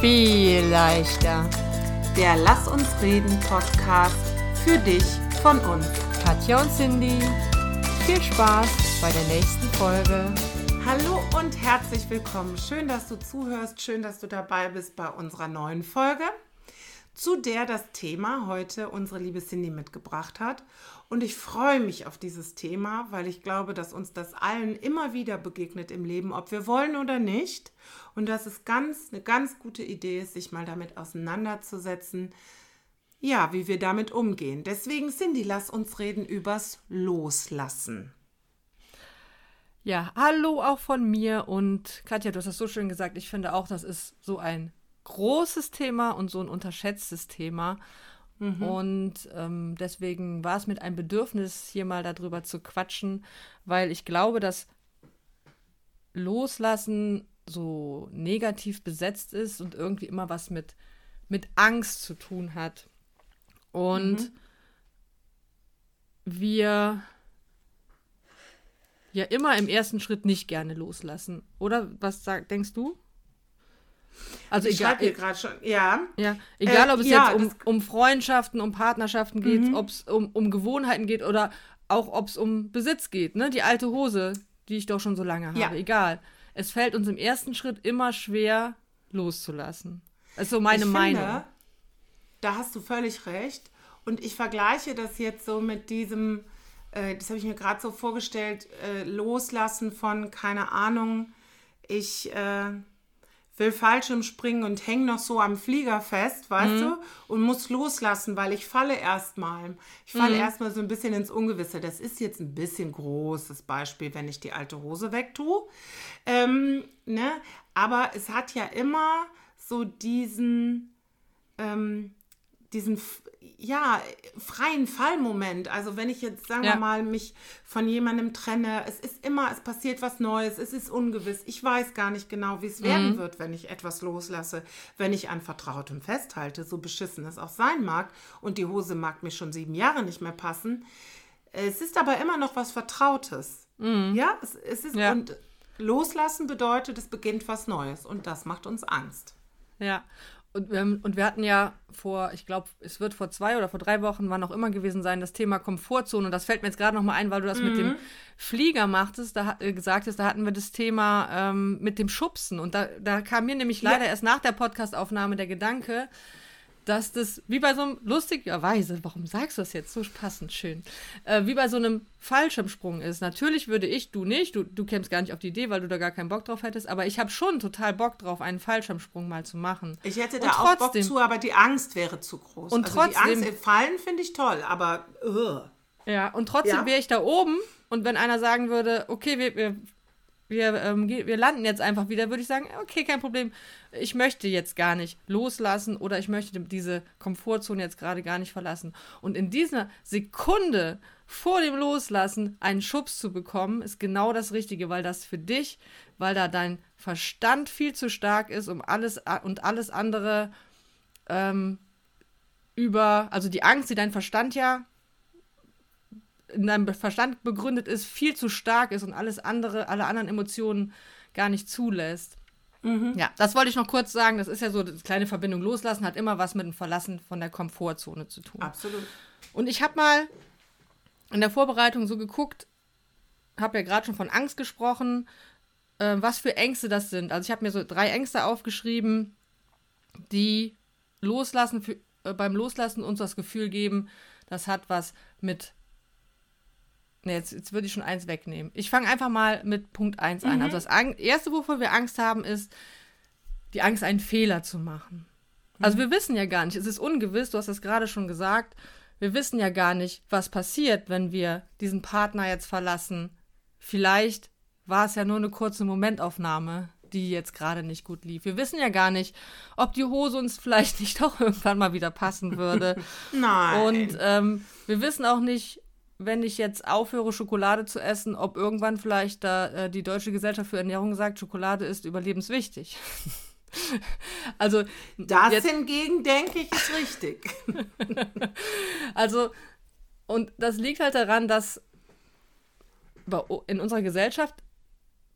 viel leichter. Der Lass uns reden Podcast für dich von uns. Katja und Cindy, viel Spaß bei der nächsten Folge. Hallo und herzlich willkommen. Schön, dass du zuhörst. Schön, dass du dabei bist bei unserer neuen Folge, zu der das Thema heute unsere liebe Cindy mitgebracht hat. Und ich freue mich auf dieses Thema, weil ich glaube, dass uns das allen immer wieder begegnet im Leben, ob wir wollen oder nicht. Und dass es ganz, eine ganz gute Idee ist, sich mal damit auseinanderzusetzen, ja, wie wir damit umgehen. Deswegen, Cindy, lass uns reden übers Loslassen. Ja, hallo auch von mir und Katja, du hast das so schön gesagt. Ich finde auch, das ist so ein großes Thema und so ein unterschätztes Thema. Mhm. Und ähm, deswegen war es mit einem Bedürfnis, hier mal darüber zu quatschen, weil ich glaube, dass Loslassen so negativ besetzt ist und irgendwie immer was mit, mit Angst zu tun hat. Und mhm. wir ja immer im ersten Schritt nicht gerne loslassen. Oder was sag, denkst du? Also ich egal, gerade schon, ja. Ja, egal, äh, ob es ja, jetzt um, um Freundschaften, um Partnerschaften geht, mhm. ob es um, um Gewohnheiten geht oder auch ob es um Besitz geht, ne? Die alte Hose, die ich doch schon so lange habe, ja. egal. Es fällt uns im ersten Schritt immer schwer, loszulassen. Das ist so meine ich Meinung. Finde, da hast du völlig recht. Und ich vergleiche das jetzt so mit diesem, äh, das habe ich mir gerade so vorgestellt, äh, loslassen von, keine Ahnung, ich äh, will Fallschirm springen und hänge noch so am Flieger fest, weißt mhm. du, und muss loslassen, weil ich falle erstmal. Ich falle mhm. erstmal so ein bisschen ins Ungewisse. Das ist jetzt ein bisschen großes Beispiel, wenn ich die alte Hose wegtue. Ähm, ne? Aber es hat ja immer so diesen, ähm, diesen ja, freien Fallmoment. Also wenn ich jetzt, sagen ja. wir mal, mich von jemandem trenne, es ist immer, es passiert was Neues, es ist ungewiss. Ich weiß gar nicht genau, wie es mhm. werden wird, wenn ich etwas loslasse, wenn ich an Vertrautem festhalte, so beschissen es auch sein mag. Und die Hose mag mir schon sieben Jahre nicht mehr passen. Es ist aber immer noch was Vertrautes. Mhm. Ja, es, es ist, ja. und loslassen bedeutet, es beginnt was Neues. Und das macht uns Angst. Ja, und wir, und wir hatten ja vor, ich glaube, es wird vor zwei oder vor drei Wochen, wann auch immer gewesen sein, das Thema Komfortzone. Und das fällt mir jetzt gerade nochmal ein, weil du das mhm. mit dem mhm. Flieger machtest, da äh, gesagt hast, da hatten wir das Thema ähm, mit dem Schubsen. Und da, da kam mir nämlich leider ja. erst nach der Podcastaufnahme der Gedanke, dass das wie bei so einem lustigerweise, warum sagst du das jetzt so passend schön, äh, wie bei so einem Fallschirmsprung ist. Natürlich würde ich, du nicht, du, du kämst gar nicht auf die Idee, weil du da gar keinen Bock drauf hättest, aber ich habe schon total Bock drauf, einen Fallschirmsprung mal zu machen. Ich hätte da trotzdem, auch Bock zu, aber die Angst wäre zu groß. Und also trotzdem, die Angst Fallen finde ich toll, aber uh. Ja, und trotzdem ja? wäre ich da oben und wenn einer sagen würde, okay, wir, wir wir, ähm, wir landen jetzt einfach wieder, würde ich sagen, okay, kein Problem. Ich möchte jetzt gar nicht loslassen oder ich möchte diese Komfortzone jetzt gerade gar nicht verlassen. Und in dieser Sekunde vor dem Loslassen einen Schubs zu bekommen, ist genau das Richtige, weil das für dich, weil da dein Verstand viel zu stark ist, um alles und alles andere ähm, über, also die Angst, die dein Verstand ja in deinem Verstand begründet ist, viel zu stark ist und alles andere, alle anderen Emotionen gar nicht zulässt. Mhm. Ja, das wollte ich noch kurz sagen. Das ist ja so, eine kleine Verbindung loslassen hat immer was mit dem Verlassen von der Komfortzone zu tun. Absolut. Und ich habe mal in der Vorbereitung so geguckt, habe ja gerade schon von Angst gesprochen, äh, was für Ängste das sind. Also ich habe mir so drei Ängste aufgeschrieben, die loslassen für, äh, beim Loslassen uns das Gefühl geben, das hat was mit Ne, jetzt, jetzt würde ich schon eins wegnehmen. Ich fange einfach mal mit Punkt 1 mhm. an. Also das erste, wovor wir Angst haben, ist die Angst, einen Fehler zu machen. Also mhm. wir wissen ja gar nicht, es ist ungewiss, du hast das gerade schon gesagt, wir wissen ja gar nicht, was passiert, wenn wir diesen Partner jetzt verlassen. Vielleicht war es ja nur eine kurze Momentaufnahme, die jetzt gerade nicht gut lief. Wir wissen ja gar nicht, ob die Hose uns vielleicht nicht doch irgendwann mal wieder passen würde. Nein. Und ähm, wir wissen auch nicht, wenn ich jetzt aufhöre, Schokolade zu essen, ob irgendwann vielleicht da äh, die Deutsche Gesellschaft für Ernährung sagt, Schokolade ist überlebenswichtig. also das jetzt, hingegen denke ich ist richtig. also und das liegt halt daran, dass in unserer Gesellschaft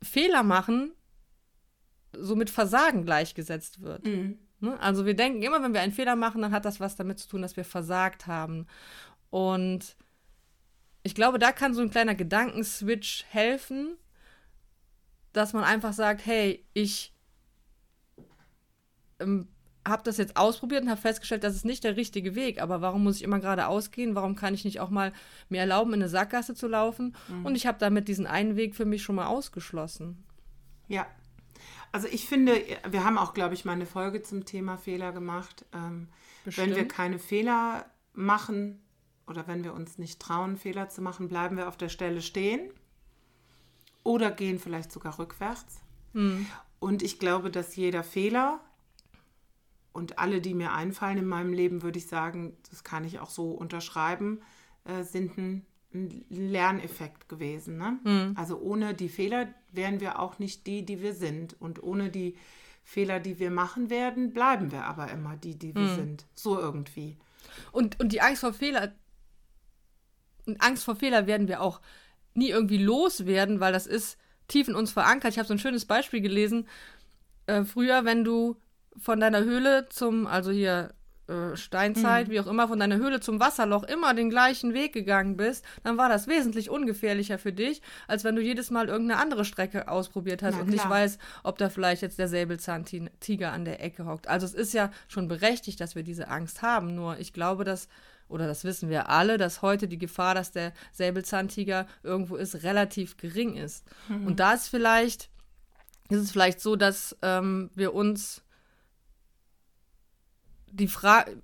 Fehler machen so mit Versagen gleichgesetzt wird. Mhm. Ne? Also wir denken immer, wenn wir einen Fehler machen, dann hat das was damit zu tun, dass wir versagt haben. Und ich glaube, da kann so ein kleiner Gedankenswitch helfen, dass man einfach sagt, hey, ich ähm, habe das jetzt ausprobiert und habe festgestellt, das ist nicht der richtige Weg. Aber warum muss ich immer geradeaus gehen? Warum kann ich nicht auch mal mir erlauben, in eine Sackgasse zu laufen? Mhm. Und ich habe damit diesen einen Weg für mich schon mal ausgeschlossen. Ja. Also ich finde, wir haben auch, glaube ich, mal eine Folge zum Thema Fehler gemacht. Ähm, wenn wir keine Fehler machen oder wenn wir uns nicht trauen, Fehler zu machen, bleiben wir auf der Stelle stehen oder gehen vielleicht sogar rückwärts. Mhm. Und ich glaube, dass jeder Fehler und alle, die mir einfallen in meinem Leben, würde ich sagen, das kann ich auch so unterschreiben, äh, sind ein, ein, Lerneffekt gewesen. Ne? Mhm. Also ohne die Fehler wären wir auch nicht die, die wir sind. Und ohne die Fehler, die wir machen werden, bleiben wir aber immer die, die wir mhm. sind. So irgendwie. Und, und die Angst vor Fehler, Angst vor Fehler werden wir auch nie irgendwie loswerden, weil das ist tief in uns verankert. Ich habe so ein schönes Beispiel gelesen. Äh, früher, wenn du von deiner Höhle zum, also hier äh, Steinzeit, mhm. wie auch immer, von deiner Höhle zum Wasserloch immer den gleichen Weg gegangen bist, dann war das wesentlich ungefährlicher für dich, als wenn du jedes Mal irgendeine andere Strecke ausprobiert hast Na, und klar. nicht weißt, ob da vielleicht jetzt der Säbelzahntiger an der Ecke hockt. Also es ist ja schon berechtigt, dass wir diese Angst haben, nur ich glaube, dass oder das wissen wir alle, dass heute die Gefahr, dass der Säbelzahntiger irgendwo ist, relativ gering ist. Mhm. Und da ist vielleicht, ist es vielleicht so, dass ähm, wir uns die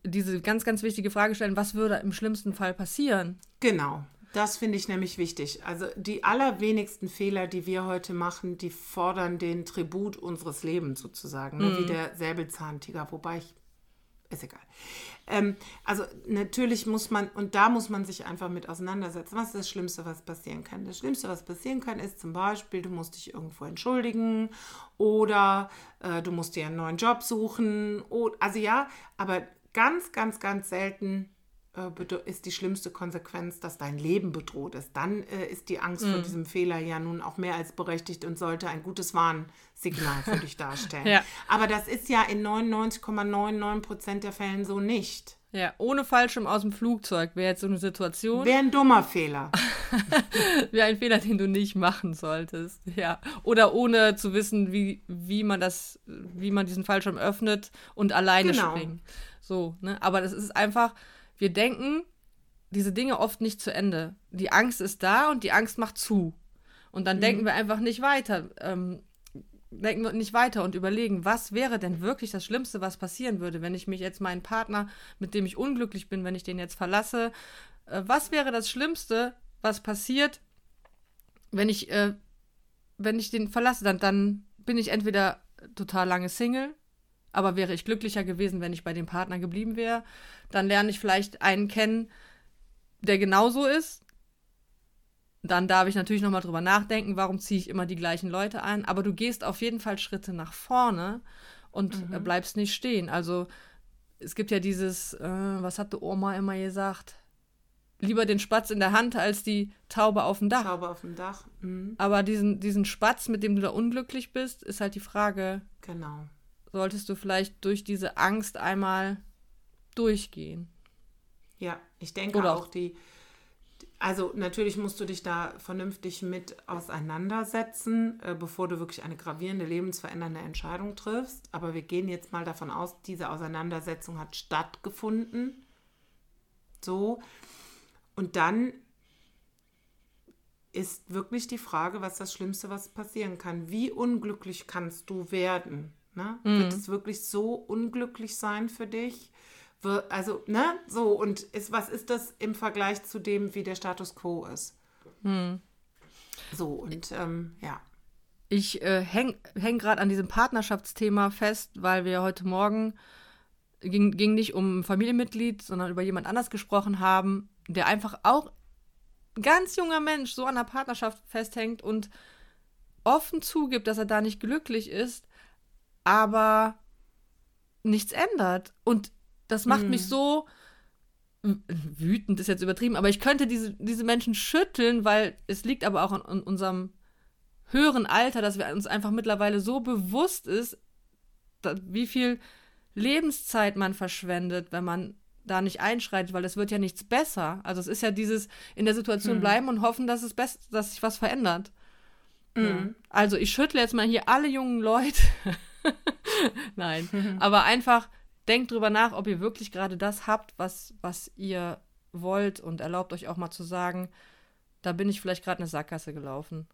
diese ganz, ganz wichtige Frage stellen, was würde im schlimmsten Fall passieren? Genau. Das finde ich nämlich wichtig. Also die allerwenigsten Fehler, die wir heute machen, die fordern den Tribut unseres Lebens sozusagen, ne? wie mhm. der Säbelzahntiger, wobei ich ist egal. Ähm, also natürlich muss man, und da muss man sich einfach mit auseinandersetzen. Was ist das Schlimmste, was passieren kann? Das Schlimmste, was passieren kann, ist zum Beispiel, du musst dich irgendwo entschuldigen oder äh, du musst dir einen neuen Job suchen. Oder, also ja, aber ganz, ganz, ganz selten ist die schlimmste Konsequenz, dass dein Leben bedroht ist. Dann äh, ist die Angst mhm. vor diesem Fehler ja nun auch mehr als berechtigt und sollte ein gutes Warnsignal für dich darstellen. ja. Aber das ist ja in 99,99 Prozent der Fällen so nicht. Ja, ohne Fallschirm aus dem Flugzeug wäre jetzt so eine Situation. Wäre ein dummer Fehler. wäre ein Fehler, den du nicht machen solltest. Ja. Oder ohne zu wissen, wie, wie man das, wie man diesen Fallschirm öffnet und alleine genau. springen. So, ne? Aber das ist einfach, wir denken diese Dinge oft nicht zu Ende. Die Angst ist da und die Angst macht zu. Und dann mhm. denken wir einfach nicht weiter. Ähm, denken wir nicht weiter und überlegen, was wäre denn wirklich das Schlimmste, was passieren würde, wenn ich mich jetzt meinen Partner, mit dem ich unglücklich bin, wenn ich den jetzt verlasse, äh, was wäre das Schlimmste, was passiert, wenn ich, äh, wenn ich den verlasse, dann, dann bin ich entweder total lange Single aber wäre ich glücklicher gewesen, wenn ich bei dem Partner geblieben wäre, dann lerne ich vielleicht einen kennen, der genauso ist. Dann darf ich natürlich nochmal drüber nachdenken, warum ziehe ich immer die gleichen Leute ein. Aber du gehst auf jeden Fall Schritte nach vorne und mhm. bleibst nicht stehen. Also es gibt ja dieses, äh, was hatte Oma immer gesagt? Lieber den Spatz in der Hand als die Taube auf dem Dach. Taube auf dem Dach. Mhm. Aber diesen, diesen Spatz, mit dem du da unglücklich bist, ist halt die Frage. Genau solltest du vielleicht durch diese Angst einmal durchgehen. Ja, ich denke Oder auch die, also natürlich musst du dich da vernünftig mit auseinandersetzen, äh, bevor du wirklich eine gravierende, lebensverändernde Entscheidung triffst. Aber wir gehen jetzt mal davon aus, diese Auseinandersetzung hat stattgefunden. So. Und dann ist wirklich die Frage, was das Schlimmste, was passieren kann. Wie unglücklich kannst du werden? Ne? Mhm. Wird es wirklich so unglücklich sein für dich? Also, ne, so, und ist, was ist das im Vergleich zu dem, wie der Status quo ist? Mhm. So, und ähm, ja. Ich äh, hänge häng gerade an diesem Partnerschaftsthema fest, weil wir heute Morgen ging, ging nicht um ein Familienmitglied, sondern über jemand anders gesprochen haben, der einfach auch ein ganz junger Mensch so an der Partnerschaft festhängt und offen zugibt, dass er da nicht glücklich ist aber nichts ändert. Und das macht hm. mich so wütend, ist jetzt übertrieben, aber ich könnte diese, diese Menschen schütteln, weil es liegt aber auch an, an unserem höheren Alter, dass wir uns einfach mittlerweile so bewusst ist, wie viel Lebenszeit man verschwendet, wenn man da nicht einschreitet, weil es wird ja nichts besser. Also es ist ja dieses in der Situation hm. bleiben und hoffen, dass es best dass sich was verändert. Mhm. Also ich schüttle jetzt mal hier alle jungen Leute. Nein, mhm. aber einfach denkt drüber nach, ob ihr wirklich gerade das habt, was, was ihr wollt und erlaubt euch auch mal zu sagen, da bin ich vielleicht gerade eine Sackgasse gelaufen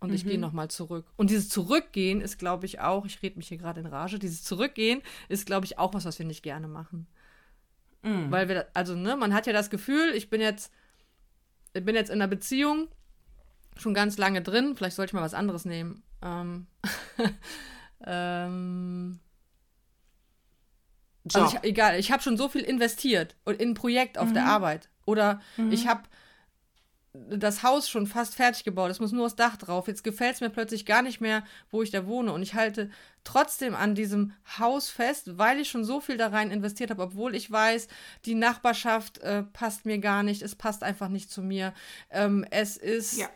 und mhm. ich gehe nochmal zurück. Und dieses Zurückgehen ist, glaube ich, auch, ich rede mich hier gerade in Rage, dieses Zurückgehen ist, glaube ich, auch was, was wir nicht gerne machen. Mhm. Weil wir, also, ne, man hat ja das Gefühl, ich bin jetzt, ich bin jetzt in einer Beziehung schon ganz lange drin, vielleicht sollte ich mal was anderes nehmen. Ähm, ähm, also ich, egal, ich habe schon so viel investiert und in ein Projekt auf mhm. der Arbeit. Oder mhm. ich habe das Haus schon fast fertig gebaut. Es muss nur das Dach drauf. Jetzt gefällt es mir plötzlich gar nicht mehr, wo ich da wohne. Und ich halte trotzdem an diesem Haus fest, weil ich schon so viel da rein investiert habe, obwohl ich weiß, die Nachbarschaft äh, passt mir gar nicht. Es passt einfach nicht zu mir. Ähm, es ist. Ja.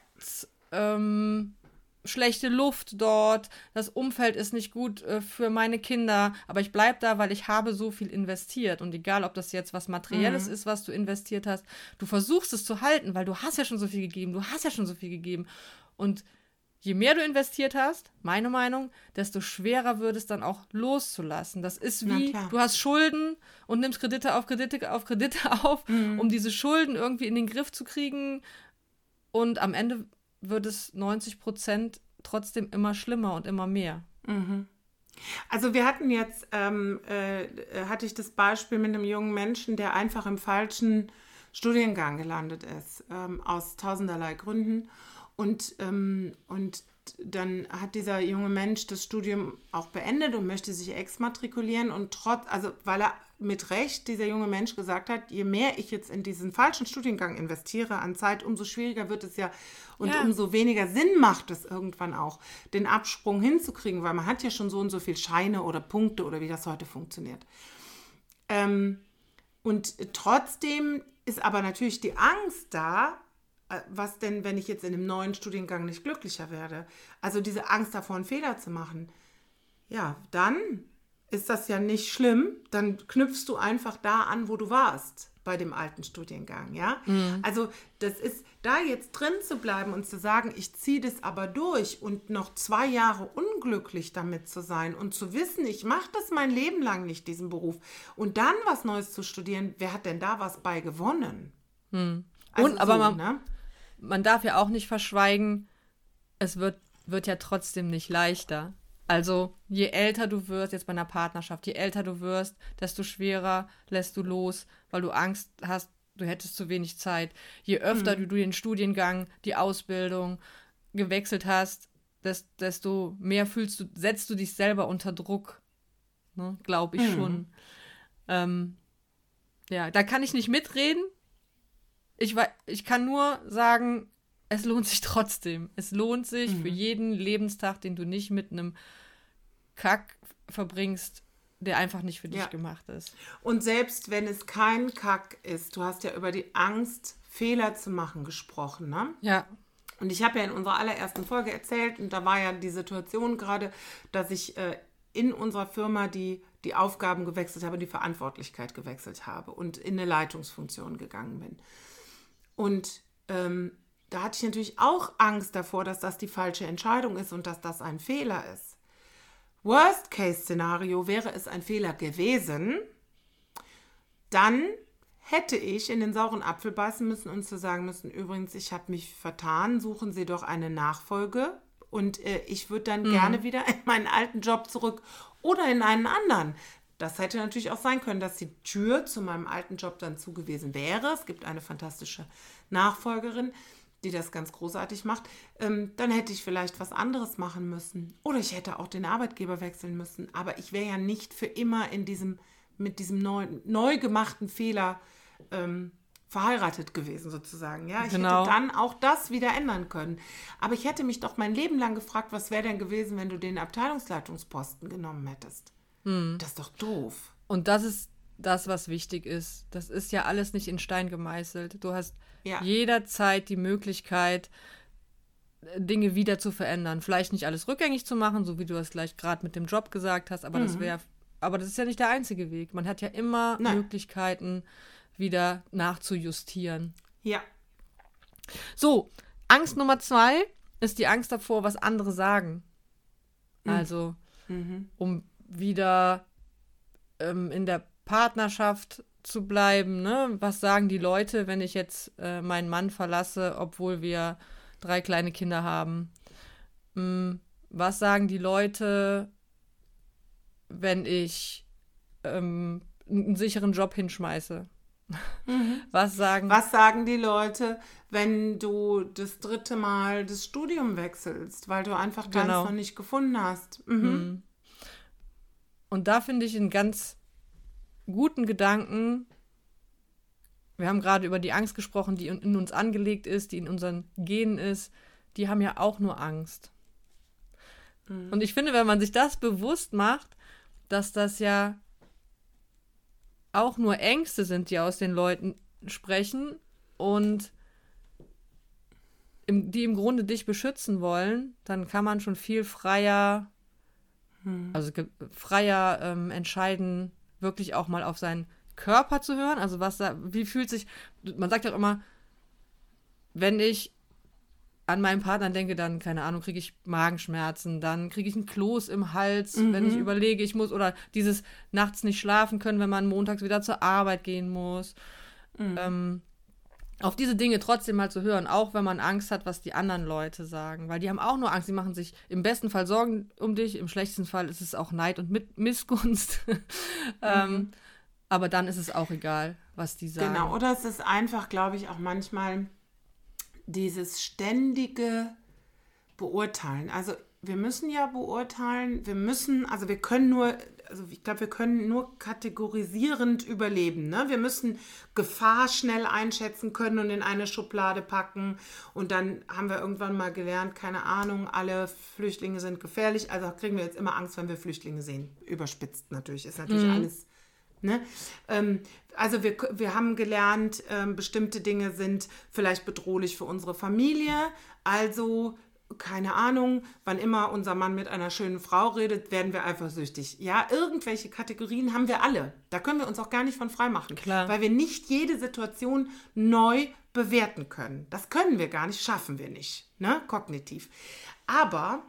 Ähm, schlechte Luft dort, das Umfeld ist nicht gut äh, für meine Kinder, aber ich bleibe da, weil ich habe so viel investiert und egal, ob das jetzt was Materielles mhm. ist, was du investiert hast, du versuchst es zu halten, weil du hast ja schon so viel gegeben, du hast ja schon so viel gegeben und je mehr du investiert hast, meine Meinung, desto schwerer wird es dann auch loszulassen. Das ist wie, du hast Schulden und nimmst Kredite auf Kredite auf Kredite auf, mhm. um diese Schulden irgendwie in den Griff zu kriegen und am Ende wird es 90 Prozent trotzdem immer schlimmer und immer mehr. Mhm. Also wir hatten jetzt, ähm, äh, hatte ich das Beispiel mit einem jungen Menschen, der einfach im falschen Studiengang gelandet ist, ähm, aus tausenderlei Gründen. Und, ähm, und dann hat dieser junge Mensch das Studium auch beendet und möchte sich exmatrikulieren und trotz, also weil er mit Recht dieser junge Mensch gesagt hat, je mehr ich jetzt in diesen falschen Studiengang investiere an Zeit, umso schwieriger wird es ja und ja. umso weniger Sinn macht es irgendwann auch, den Absprung hinzukriegen, weil man hat ja schon so und so viel Scheine oder Punkte oder wie das heute funktioniert. Ähm, und trotzdem ist aber natürlich die Angst da, äh, was denn, wenn ich jetzt in einem neuen Studiengang nicht glücklicher werde? Also diese Angst davor, einen Fehler zu machen. Ja, dann ist das ja nicht schlimm. Dann knüpfst du einfach da an, wo du warst bei dem alten Studiengang, ja? Mhm. Also das ist, da jetzt drin zu bleiben und zu sagen, ich ziehe das aber durch und noch zwei Jahre unglücklich damit zu sein und zu wissen, ich mache das mein Leben lang nicht, diesen Beruf, und dann was Neues zu studieren, wer hat denn da was bei gewonnen? Mhm. Also und aber so, man, ne? man darf ja auch nicht verschweigen, es wird, wird ja trotzdem nicht leichter. Also, je älter du wirst, jetzt bei einer Partnerschaft, je älter du wirst, desto schwerer lässt du los, weil du Angst hast, du hättest zu wenig Zeit. Je öfter mhm. du den Studiengang, die Ausbildung gewechselt hast, desto mehr fühlst du, setzt du dich selber unter Druck. Ne? Glaube ich mhm. schon. Ähm, ja, da kann ich nicht mitreden, ich, ich kann nur sagen, es lohnt sich trotzdem. Es lohnt sich mhm. für jeden Lebenstag, den du nicht mit einem Kack verbringst, der einfach nicht für dich ja. gemacht ist. Und selbst wenn es kein Kack ist, du hast ja über die Angst, Fehler zu machen gesprochen, ne? Ja. Und ich habe ja in unserer allerersten Folge erzählt, und da war ja die Situation gerade, dass ich äh, in unserer Firma die, die Aufgaben gewechselt habe, die Verantwortlichkeit gewechselt habe und in eine Leitungsfunktion gegangen bin. Und ähm, da hatte ich natürlich auch Angst davor, dass das die falsche Entscheidung ist und dass das ein Fehler ist. Worst-Case-Szenario wäre es ein Fehler gewesen, dann hätte ich in den sauren Apfel beißen müssen und zu sagen müssen, übrigens, ich habe mich vertan, suchen Sie doch eine Nachfolge und äh, ich würde dann mhm. gerne wieder in meinen alten Job zurück oder in einen anderen. Das hätte natürlich auch sein können, dass die Tür zu meinem alten Job dann zugewiesen wäre. Es gibt eine fantastische Nachfolgerin, die das ganz großartig macht. Ähm, dann hätte ich vielleicht was anderes machen müssen. Oder ich hätte auch den Arbeitgeber wechseln müssen. Aber ich wäre ja nicht für immer in diesem, mit diesem neu, neu gemachten Fehler ähm, verheiratet gewesen, sozusagen. Ja, ich genau. hätte dann auch das wieder ändern können. Aber ich hätte mich doch mein Leben lang gefragt, was wäre denn gewesen, wenn du den Abteilungsleitungsposten genommen hättest. Hm. Das ist doch doof. Und das ist das, was wichtig ist. Das ist ja alles nicht in Stein gemeißelt. Du hast ja. jederzeit die Möglichkeit, Dinge wieder zu verändern. Vielleicht nicht alles rückgängig zu machen, so wie du es gleich gerade mit dem Job gesagt hast, aber mhm. das wäre aber das ist ja nicht der einzige Weg. Man hat ja immer Nein. Möglichkeiten, wieder nachzujustieren. Ja. So, Angst Nummer zwei ist die Angst davor, was andere sagen. Also, um wieder ähm, in der Partnerschaft zu bleiben. Ne? Was sagen die Leute, wenn ich jetzt äh, meinen Mann verlasse, obwohl wir drei kleine Kinder haben? Hm, was sagen die Leute, wenn ich ähm, einen sicheren Job hinschmeiße? Was sagen Was sagen die Leute, wenn du das dritte Mal das Studium wechselst, weil du einfach deins Genau. noch nicht gefunden hast? Mhm. Und da finde ich einen ganz guten Gedanken. Wir haben gerade über die Angst gesprochen, die in uns angelegt ist, die in unseren Genen ist. Die haben ja auch nur Angst. Und ich finde, wenn man sich das bewusst macht, dass das ja auch nur Ängste sind, die aus den Leuten sprechen und im, die im Grunde dich beschützen wollen, dann kann man schon viel freier also ge- freier ähm, entscheiden, wirklich auch mal auf seinen Körper zu hören. Also was da, wie fühlt sich, man sagt ja auch immer, wenn ich an meinen Partner denke, dann, keine Ahnung, kriege ich Magenschmerzen, dann kriege ich ein Kloß im Hals, wenn ich überlege, ich muss, oder dieses nachts nicht schlafen können, wenn man montags wieder zur Arbeit gehen muss. Ähm, auf diese Dinge trotzdem mal zu hören, auch wenn man Angst hat, was die anderen Leute sagen, weil die haben auch nur Angst, die machen sich im besten Fall Sorgen um dich, im schlechtesten Fall ist es auch Neid und Mit Missgunst. ähm, aber dann ist es auch egal, was die sagen. Genau, oder es ist einfach, glaube ich, auch manchmal dieses ständige Beurteilen. Also wir müssen ja beurteilen, wir müssen, also wir können nur, also ich glaube, wir können nur kategorisierend überleben. Ne? Wir müssen Gefahr schnell einschätzen können und in eine Schublade packen. Und dann haben wir irgendwann mal gelernt, keine Ahnung, alle Flüchtlinge sind gefährlich. Also kriegen wir jetzt immer Angst, wenn wir Flüchtlinge sehen. Überspitzt natürlich, ist natürlich alles Ne? Ähm, also wir, wir haben gelernt, ähm, bestimmte Dinge sind vielleicht bedrohlich für unsere Familie. Also, keine Ahnung, wann immer unser Mann mit einer schönen Frau redet, werden wir eifersüchtig. Ja, irgendwelche Kategorien haben wir alle. Da können wir uns auch gar nicht von frei machen. Klar. Weil wir nicht jede Situation neu bewerten können. Das können wir gar nicht, schaffen wir nicht, ne? kognitiv. Aber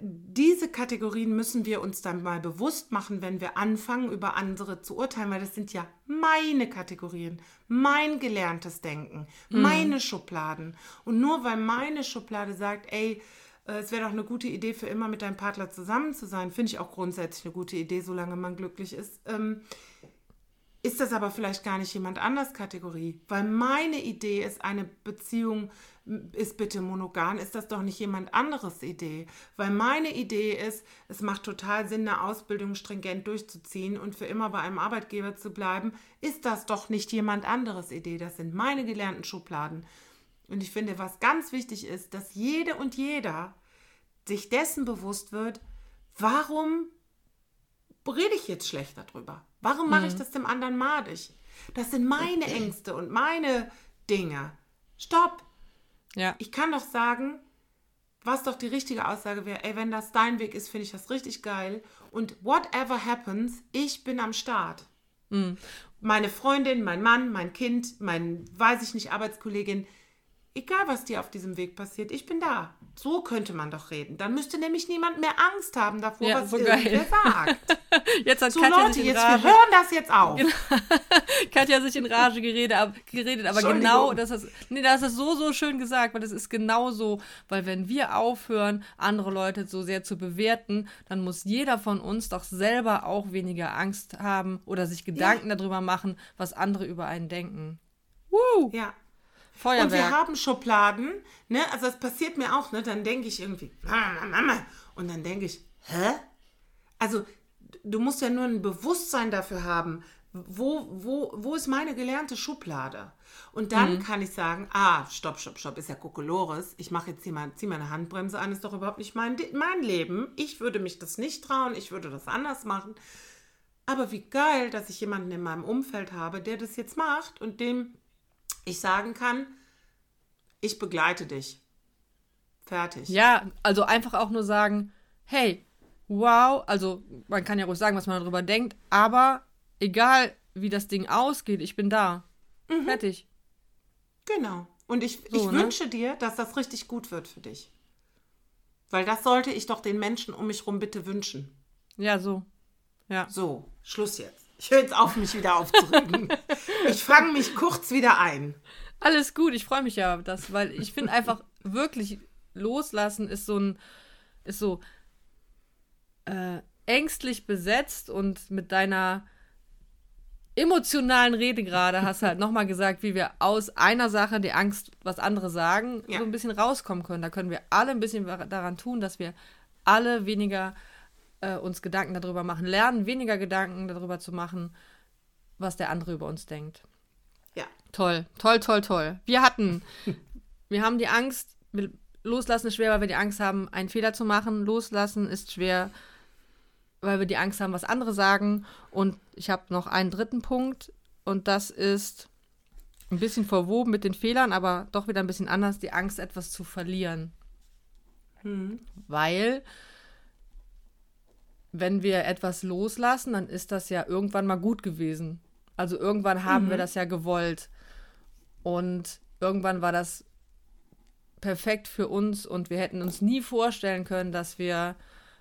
diese Kategorien müssen wir uns dann mal bewusst machen, wenn wir anfangen, über andere zu urteilen, weil das sind ja meine Kategorien, mein gelerntes Denken, meine Schubladen. Und nur weil meine Schublade sagt, ey, äh, es wäre doch eine gute Idee, für immer mit deinem Partner zusammen zu sein, finde ich auch grundsätzlich eine gute Idee, solange man glücklich ist. Ähm, ist das aber vielleicht gar nicht jemand anders Kategorie. Weil meine Idee ist, eine Beziehung ist bitte monogam, ist das doch nicht jemand anderes Idee. Weil meine Idee ist, es macht total Sinn, eine Ausbildung stringent durchzuziehen und für immer bei einem Arbeitgeber zu bleiben, ist das doch nicht jemand anderes Idee. Das sind meine gelernten Schubladen. Und ich finde, was ganz wichtig ist, dass jede und jeder sich dessen bewusst wird, warum rede ich jetzt schlecht darüber? Warum mache ich das dem anderen madig? Das sind meine Ängste und meine Dinge. Stopp! Ja. Ich kann doch sagen, was doch die richtige Aussage wäre, ey, wenn das dein Weg ist, finde ich das richtig geil. Und whatever happens, ich bin am Start. Meine Freundin, mein Mann, mein Kind, mein, weiß ich nicht, Arbeitskollegin, egal was dir auf diesem Weg passiert, ich bin da. So könnte man doch reden. Dann müsste nämlich niemand mehr Angst haben davor, Ja, was so irgendwer geil. sagt. Jetzt hat So Katja Leute, sich in jetzt wir Rage, hören das jetzt auf. Katja hat sich in Rage geredet, geredet aber genau, das ist, nee, das ist so, so schön gesagt, weil das ist genau so, weil wenn wir aufhören, andere Leute so sehr zu bewerten, dann muss jeder von uns doch selber auch weniger Angst haben oder sich Gedanken darüber machen, was andere über einen denken. Woo! Ja. Feuerwerk. Und wir haben Schubladen, ne? Also es passiert mir auch, ne? Dann denke ich irgendwie, Mama, Mama. Und dann denke ich, hä? Also du musst ja nur ein Bewusstsein dafür haben, wo, wo, wo ist meine gelernte Schublade? Und dann kann ich sagen, ah, stopp, stopp, stopp, ist ja Kokolores. Ich mache jetzt hier mal, zieh meine Handbremse an, ist doch überhaupt nicht mein, mein Leben. Ich würde mich das nicht trauen, ich würde das anders machen. Aber wie geil, dass ich jemanden in meinem Umfeld habe, der das jetzt macht und dem ich sagen kann, ich begleite dich. Fertig. Ja, also einfach auch nur sagen, hey, wow, also man kann ja ruhig sagen, was man darüber denkt, aber egal wie das Ding ausgeht, ich bin da. Mhm. Fertig. Genau. Und ich, so, ich ne? wünsche dir, dass das richtig gut wird für dich. Weil das sollte ich doch den Menschen um mich rum bitte wünschen. Ja, so. Ja. So, Schluss jetzt. Ich höre jetzt auf, mich wieder aufzuregen. ich fange mich kurz wieder ein. Alles gut, ich freue mich ja, das, weil ich finde einfach wirklich loslassen ist so ein, ist so äh, ängstlich besetzt und mit deiner emotionalen Rede gerade hast du halt nochmal gesagt, wie wir aus einer Sache, die Angst, was andere sagen, ja. so ein bisschen rauskommen können. Da können wir alle ein bisschen daran tun, dass wir alle weniger äh, uns Gedanken darüber machen, lernen, weniger Gedanken darüber zu machen, was der andere über uns denkt. Ja. Toll, toll, toll, toll. Wir hatten, wir haben die Angst, loslassen ist schwer, weil wir die Angst haben, einen Fehler zu machen. Loslassen ist schwer, weil wir die Angst haben, was andere sagen. Und ich habe noch einen dritten Punkt und das ist ein bisschen verwoben mit den Fehlern, aber doch wieder ein bisschen anders, die Angst, etwas zu verlieren. Hm. Weil wenn wir etwas loslassen, dann ist das ja irgendwann mal gut gewesen. Also irgendwann haben mhm. wir das ja gewollt. Und irgendwann war das perfekt für uns und wir hätten uns nie vorstellen können, dass wir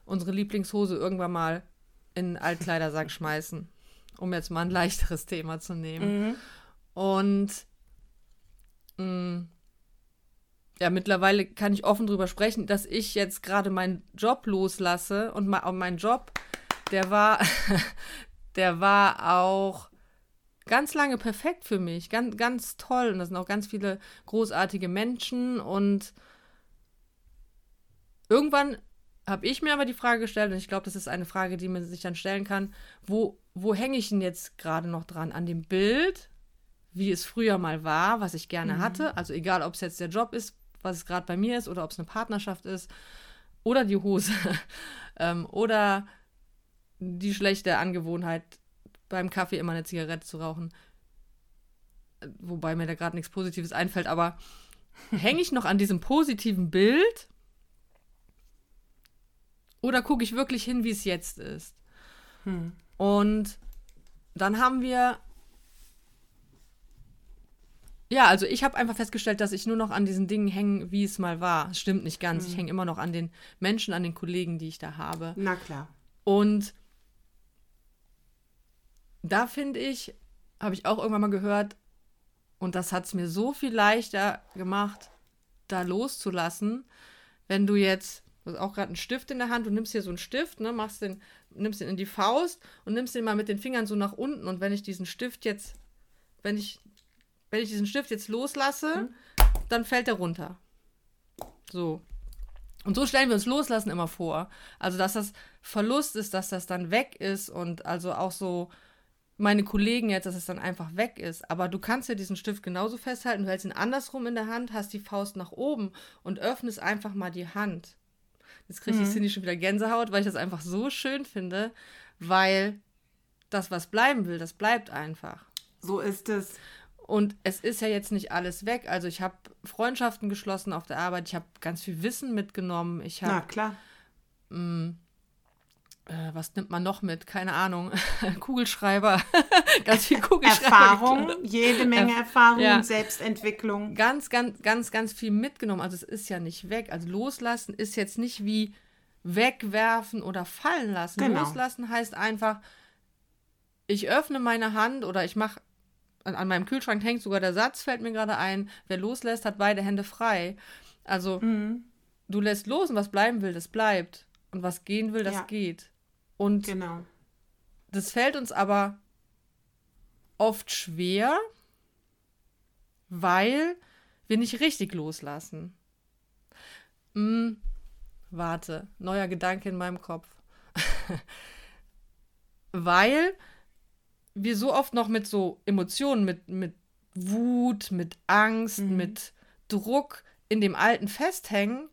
unsere Lieblingshose irgendwann mal in einen Altkleidersack schmeißen, um jetzt mal ein leichteres Thema zu nehmen. Mhm. Und mh, mm, ja, mittlerweile kann ich offen drüber sprechen, dass ich jetzt gerade meinen Job loslasse und mein Job, der war, der war auch ganz lange perfekt für mich, ganz, ganz toll und da sind auch ganz viele großartige Menschen und irgendwann habe ich mir aber die Frage gestellt und ich glaube, das ist eine Frage, die man sich dann stellen kann, wo, wo hänge ich denn jetzt gerade noch dran? An dem Bild, wie es früher mal war, was ich gerne mhm. hatte, also egal, ob es jetzt der Job ist, was es gerade bei mir ist oder ob es eine Partnerschaft ist oder die Hose ähm, oder die schlechte Angewohnheit, beim Kaffee immer eine Zigarette zu rauchen. Wobei mir da gerade nichts Positives einfällt, aber hänge ich noch an diesem positiven Bild oder gucke ich wirklich hin, wie es jetzt ist? Hm. Und dann haben wir ja, also ich habe einfach festgestellt, dass ich nur noch an diesen Dingen hänge, wie es mal war. Stimmt nicht ganz. Mhm. Ich hänge immer noch an den Menschen, an den Kollegen, die ich da habe. Na klar. Und da finde ich, habe ich auch irgendwann mal gehört, und das hat es mir so viel leichter gemacht, da loszulassen, wenn du jetzt, du hast auch gerade einen Stift in der Hand, du nimmst hier so einen Stift, ne, machst den, nimmst den in die Faust und nimmst den mal mit den Fingern so nach unten. Und wenn ich diesen Stift jetzt, wenn ich wenn ich diesen Stift jetzt loslasse, mhm. dann fällt er runter. So. Und so stellen wir uns Loslassen immer vor. Also, dass das Verlust ist, dass das dann weg ist und also auch so meine Kollegen jetzt, dass es dann einfach weg ist. Aber du kannst ja diesen Stift genauso festhalten. Du hältst ihn andersrum in der Hand, hast die Faust nach oben und öffnest einfach mal die Hand. Jetzt kriege ich mhm. Cindy schon wieder Gänsehaut, weil ich das einfach so schön finde, weil das, was bleiben will, das bleibt einfach. So ist es. Und es ist ja jetzt nicht alles weg. Also ich habe Freundschaften geschlossen auf der Arbeit. Ich habe ganz viel Wissen mitgenommen. Ich habe. Na klar. Mh, mm, äh, was nimmt man noch mit? Keine Ahnung. Kugelschreiber. ganz viel Kugelschreiber. Erfahrung, jede Menge Erfahrung ja. und Selbstentwicklung. Ganz, ganz, ganz, ganz viel mitgenommen. Also es ist ja nicht weg. Also loslassen ist jetzt nicht wie wegwerfen oder fallen lassen. Genau. Loslassen heißt einfach, ich öffne meine Hand oder ich mache an, meinem Kühlschrank hängt sogar der Satz, fällt mir gerade ein, wer loslässt, hat beide Hände frei. Also mhm. du lässt los und was bleiben will, das bleibt. Und was gehen will, das ja. geht. Und genau. das fällt uns aber oft schwer, weil wir nicht richtig loslassen. Hm, warte, neuer Gedanke in meinem Kopf. weil wir so oft noch mit so Emotionen, mit, mit Wut, mit Angst, mhm. mit Druck in dem Alten festhängen,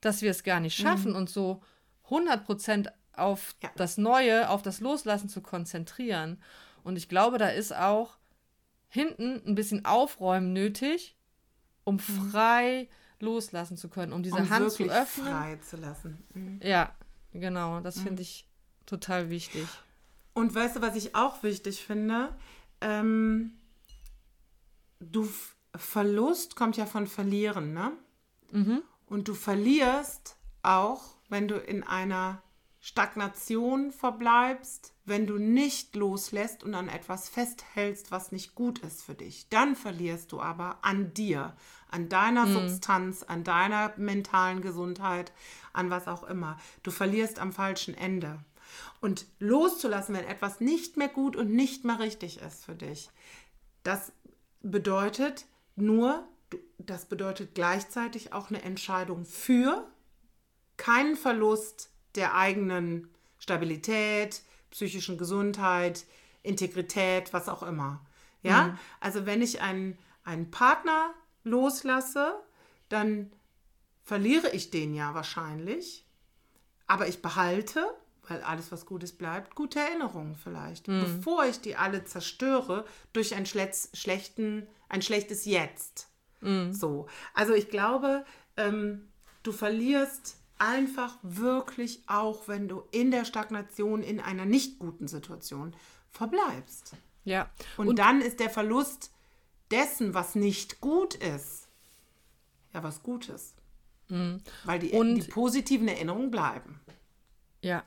dass wir es gar nicht schaffen, mhm. uns so 100% auf ja. das Neue, auf das Loslassen zu konzentrieren. Und ich glaube, da ist auch hinten ein bisschen Aufräumen nötig, um mhm. frei loslassen zu können, um diese um Hand zu öffnen. frei zu lassen. Mhm. Ja, Genau, das finde ich total wichtig. Und weißt du, was ich auch wichtig finde? Ähm, du Verlust kommt ja von Verlieren, ne? Mhm. Und du verlierst auch, wenn du in einer Stagnation verbleibst, wenn du nicht loslässt und an etwas festhältst, was nicht gut ist für dich. Dann verlierst du aber an dir, an deiner mhm. Substanz, an deiner mentalen Gesundheit, an was auch immer. Du verlierst am falschen Ende. Und loszulassen, wenn etwas nicht mehr gut und nicht mehr richtig ist für dich, das bedeutet nur, das bedeutet gleichzeitig auch eine Entscheidung für keinen Verlust der eigenen Stabilität, psychischen Gesundheit, Integrität, was auch immer. Ja, mhm. also wenn ich einen, einen Partner loslasse, dann verliere ich den ja wahrscheinlich, aber ich behalte, weil alles, was Gutes bleibt, gute Erinnerungen vielleicht, mhm. bevor ich die alle zerstöre durch ein, schlechten, ein schlechtes Jetzt. Mhm. So, also ich glaube, ähm, du verlierst einfach wirklich auch, wenn du in der Stagnation, in einer nicht guten Situation verbleibst. Ja. Und, und dann ist der Verlust dessen, was nicht gut ist, ja was Gutes. Mhm. Weil die, und, die positiven Erinnerungen bleiben. Ja.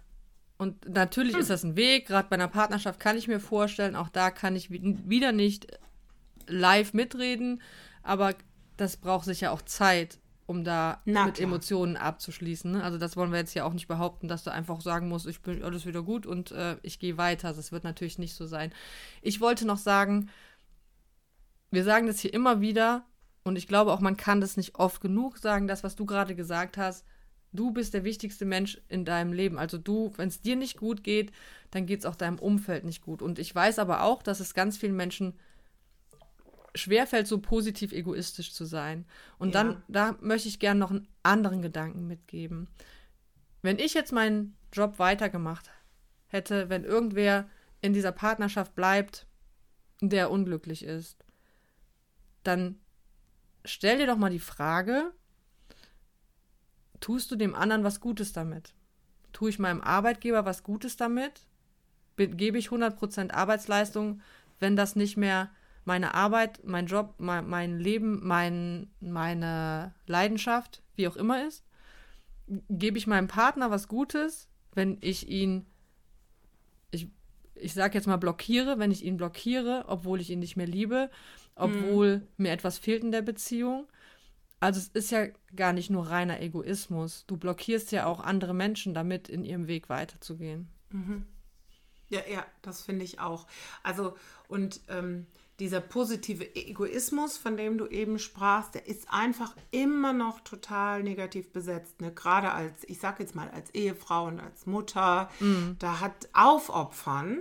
Und natürlich hm. ist das ein Weg, gerade bei einer Partnerschaft kann ich mir vorstellen, auch da kann ich wieder nicht live mitreden, aber das braucht sicher auch Zeit um da Na, mit klar. Emotionen abzuschließen. Ne? Also das wollen wir jetzt ja auch nicht behaupten, dass du einfach sagen musst, ich bin alles wieder gut und äh, ich gehe weiter. Das wird natürlich nicht so sein. Ich wollte noch sagen, wir sagen das hier immer wieder und ich glaube auch, man kann das nicht oft genug sagen, das, was du gerade gesagt hast. Du bist der wichtigste Mensch in deinem Leben. Also du, wenn es dir nicht gut geht, dann geht es auch deinem Umfeld nicht gut. Und ich weiß aber auch, dass es ganz vielen Menschen schwerfällt, so positiv egoistisch zu sein. Und ja. dann, da möchte ich gerne noch einen anderen Gedanken mitgeben. Wenn ich jetzt meinen Job weitergemacht hätte, wenn irgendwer in dieser Partnerschaft bleibt, der unglücklich ist, dann stell dir doch mal die Frage, tust du dem anderen was Gutes damit? Tue ich meinem Arbeitgeber was Gutes damit? Gebe ich 100% Arbeitsleistung, wenn das nicht mehr meine Arbeit, mein Job, mein, mein Leben, mein, meine Leidenschaft, wie auch immer ist, gebe ich meinem Partner was Gutes, wenn ich ihn, ich, ich sage jetzt mal blockiere, wenn ich ihn blockiere, obwohl ich ihn nicht mehr liebe, obwohl mhm. mir etwas fehlt in der Beziehung. Also es ist ja gar nicht nur reiner Egoismus. Du blockierst ja auch andere Menschen damit, in ihrem Weg weiterzugehen. Mhm. Ja, ja, das finde ich auch. Also, und ähm, dieser positive Egoismus, von dem du eben sprachst, der ist einfach immer noch total negativ besetzt. Ne? Gerade als, ich sag jetzt mal, als Ehefrau und als Mutter, mhm. da hat Aufopfern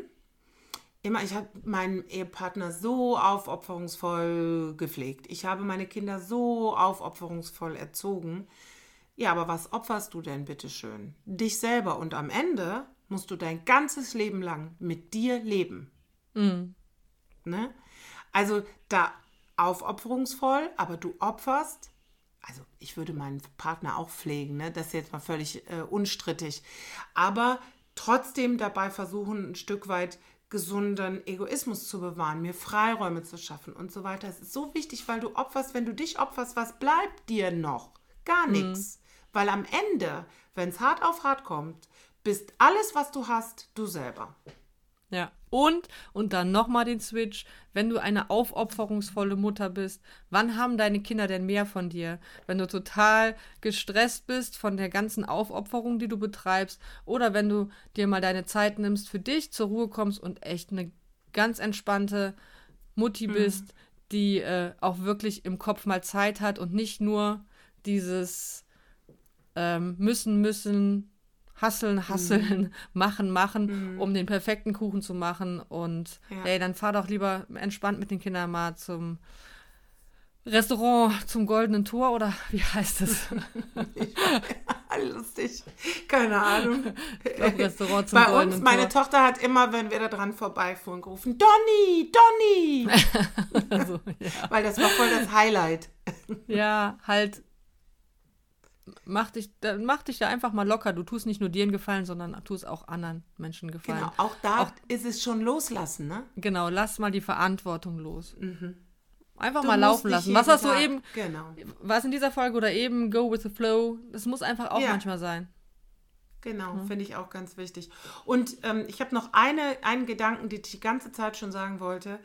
immer, ich habe meinen Ehepartner so aufopferungsvoll gepflegt. Ich habe meine Kinder so aufopferungsvoll erzogen. Ja, aber was opferst du denn bitte schön? Dich selber und am Ende musst du dein ganzes Leben lang mit dir leben. Mhm. Ne? Also da aufopferungsvoll, aber du opferst. Also ich würde meinen Partner auch pflegen, ne? das ist jetzt mal völlig äh, unstrittig. Aber trotzdem dabei versuchen, ein Stück weit gesunden Egoismus zu bewahren, mir Freiräume zu schaffen und so weiter. Es ist so wichtig, weil du opferst, wenn du dich opferst, was bleibt dir noch? Gar mhm. nichts. Mhm. Weil am Ende, wenn es hart auf hart kommt, bist alles, was du hast, du selber. Ja. Und, und dann nochmal den Switch, wenn du eine aufopferungsvolle Mutter bist, wann haben deine Kinder denn mehr von dir? Wenn du total gestresst bist von der ganzen Aufopferung, die du betreibst, oder wenn du dir mal deine Zeit nimmst für dich, zur Ruhe kommst und echt eine ganz entspannte Mutti mhm. bist, die äh, auch wirklich im Kopf mal Zeit hat und nicht nur dieses ähm, müssen, müssen, hasseln, hasseln, mhm. machen, machen, mhm. um den perfekten Kuchen zu machen. Und ja. ey, dann fahr doch lieber entspannt mit den Kindern mal zum Restaurant zum Goldenen Tor oder wie heißt es? Lustig. Keine Ahnung. Glaub, Restaurant zum Bei Goldenen uns, meine Tor. Tochter hat immer, wenn wir da dran vorbeifuhren, gerufen, Donny, Donny. also, ja. Weil das war voll das Highlight. ja, halt mach dich, da, mach dich da einfach mal locker. Du tust nicht nur dir einen Gefallen, sondern tust auch anderen Menschen Gefallen. Genau, auch da auch, ist es schon loslassen, ne? Genau, lass mal die Verantwortung los. Mhm. Einfach du mal laufen lassen. Was hast du eben, genau. was in dieser Folge oder eben, go with the flow, das muss einfach auch ja. manchmal sein. Genau, mhm. finde ich auch ganz wichtig. Und ähm, ich habe noch eine, einen Gedanken, den ich die ganze Zeit schon sagen wollte.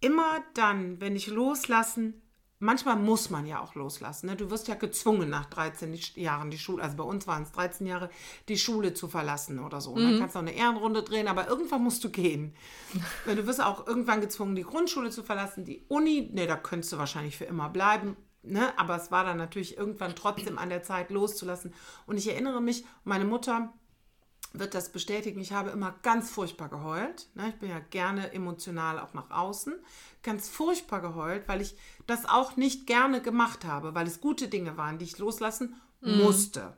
Immer dann, wenn ich loslassen manchmal muss man ja auch loslassen. Ne? Du wirst ja gezwungen, nach 13 Jahren die Schule, also bei uns waren es 13 Jahre, die Schule zu verlassen oder so. Mhm. Dann kannst du auch eine Ehrenrunde drehen, aber irgendwann musst du gehen. du wirst auch irgendwann gezwungen, die Grundschule zu verlassen, die Uni, ne, da könntest du wahrscheinlich für immer bleiben. Ne? Aber es war dann natürlich irgendwann trotzdem an der Zeit loszulassen. Und ich erinnere mich, meine Mutter wird das bestätigen. Ich habe immer ganz furchtbar geheult. Ne? Ich bin ja gerne emotional auch nach außen. Ganz furchtbar geheult, weil ich das auch nicht gerne gemacht habe, weil es gute Dinge waren, die ich loslassen mm. musste.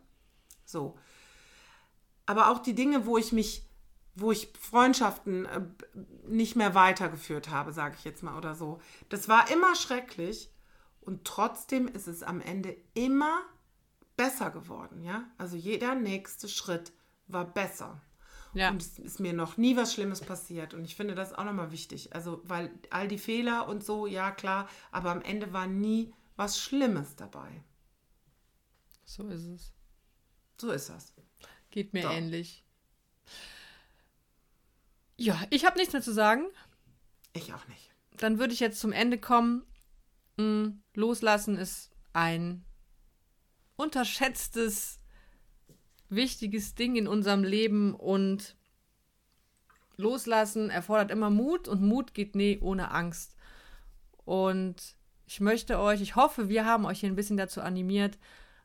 So. Aber auch die Dinge, wo ich mich, wo ich Freundschaften äh, nicht mehr weitergeführt habe, sage ich jetzt mal oder so. Das war immer schrecklich und trotzdem ist es am Ende immer besser geworden, ja? Also jeder nächste Schritt war besser. Ja. Und es ist mir noch nie was Schlimmes passiert. Und ich finde das auch nochmal wichtig. Also, weil all die Fehler und so, ja klar, aber am Ende war nie was Schlimmes dabei. So ist es. So ist das. Geht mir so. ähnlich. Ja, ich habe nichts mehr zu sagen. Ich auch nicht. Dann würde ich jetzt zum Ende kommen. Hm, loslassen ist ein unterschätztes wichtiges Ding in unserem Leben und loslassen erfordert immer Mut und Mut geht nie ohne Angst. Und ich möchte euch, ich hoffe, wir haben euch hier ein bisschen dazu animiert,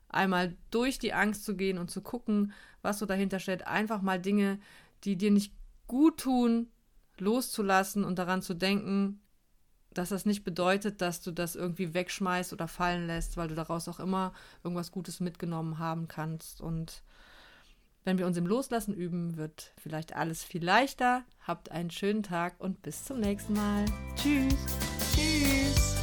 einmal durch die Angst zu gehen und zu gucken, was so dahinter steht. Einfach mal Dinge, die dir nicht gut tun, loszulassen und daran zu denken, dass das nicht bedeutet, dass du das irgendwie wegschmeißt oder fallen lässt, weil du daraus auch immer irgendwas Gutes mitgenommen haben kannst. Und wenn wir uns im Loslassen üben, wird vielleicht alles viel leichter. Habt einen schönen Tag und bis zum nächsten Mal. Tschüss. Tschüss.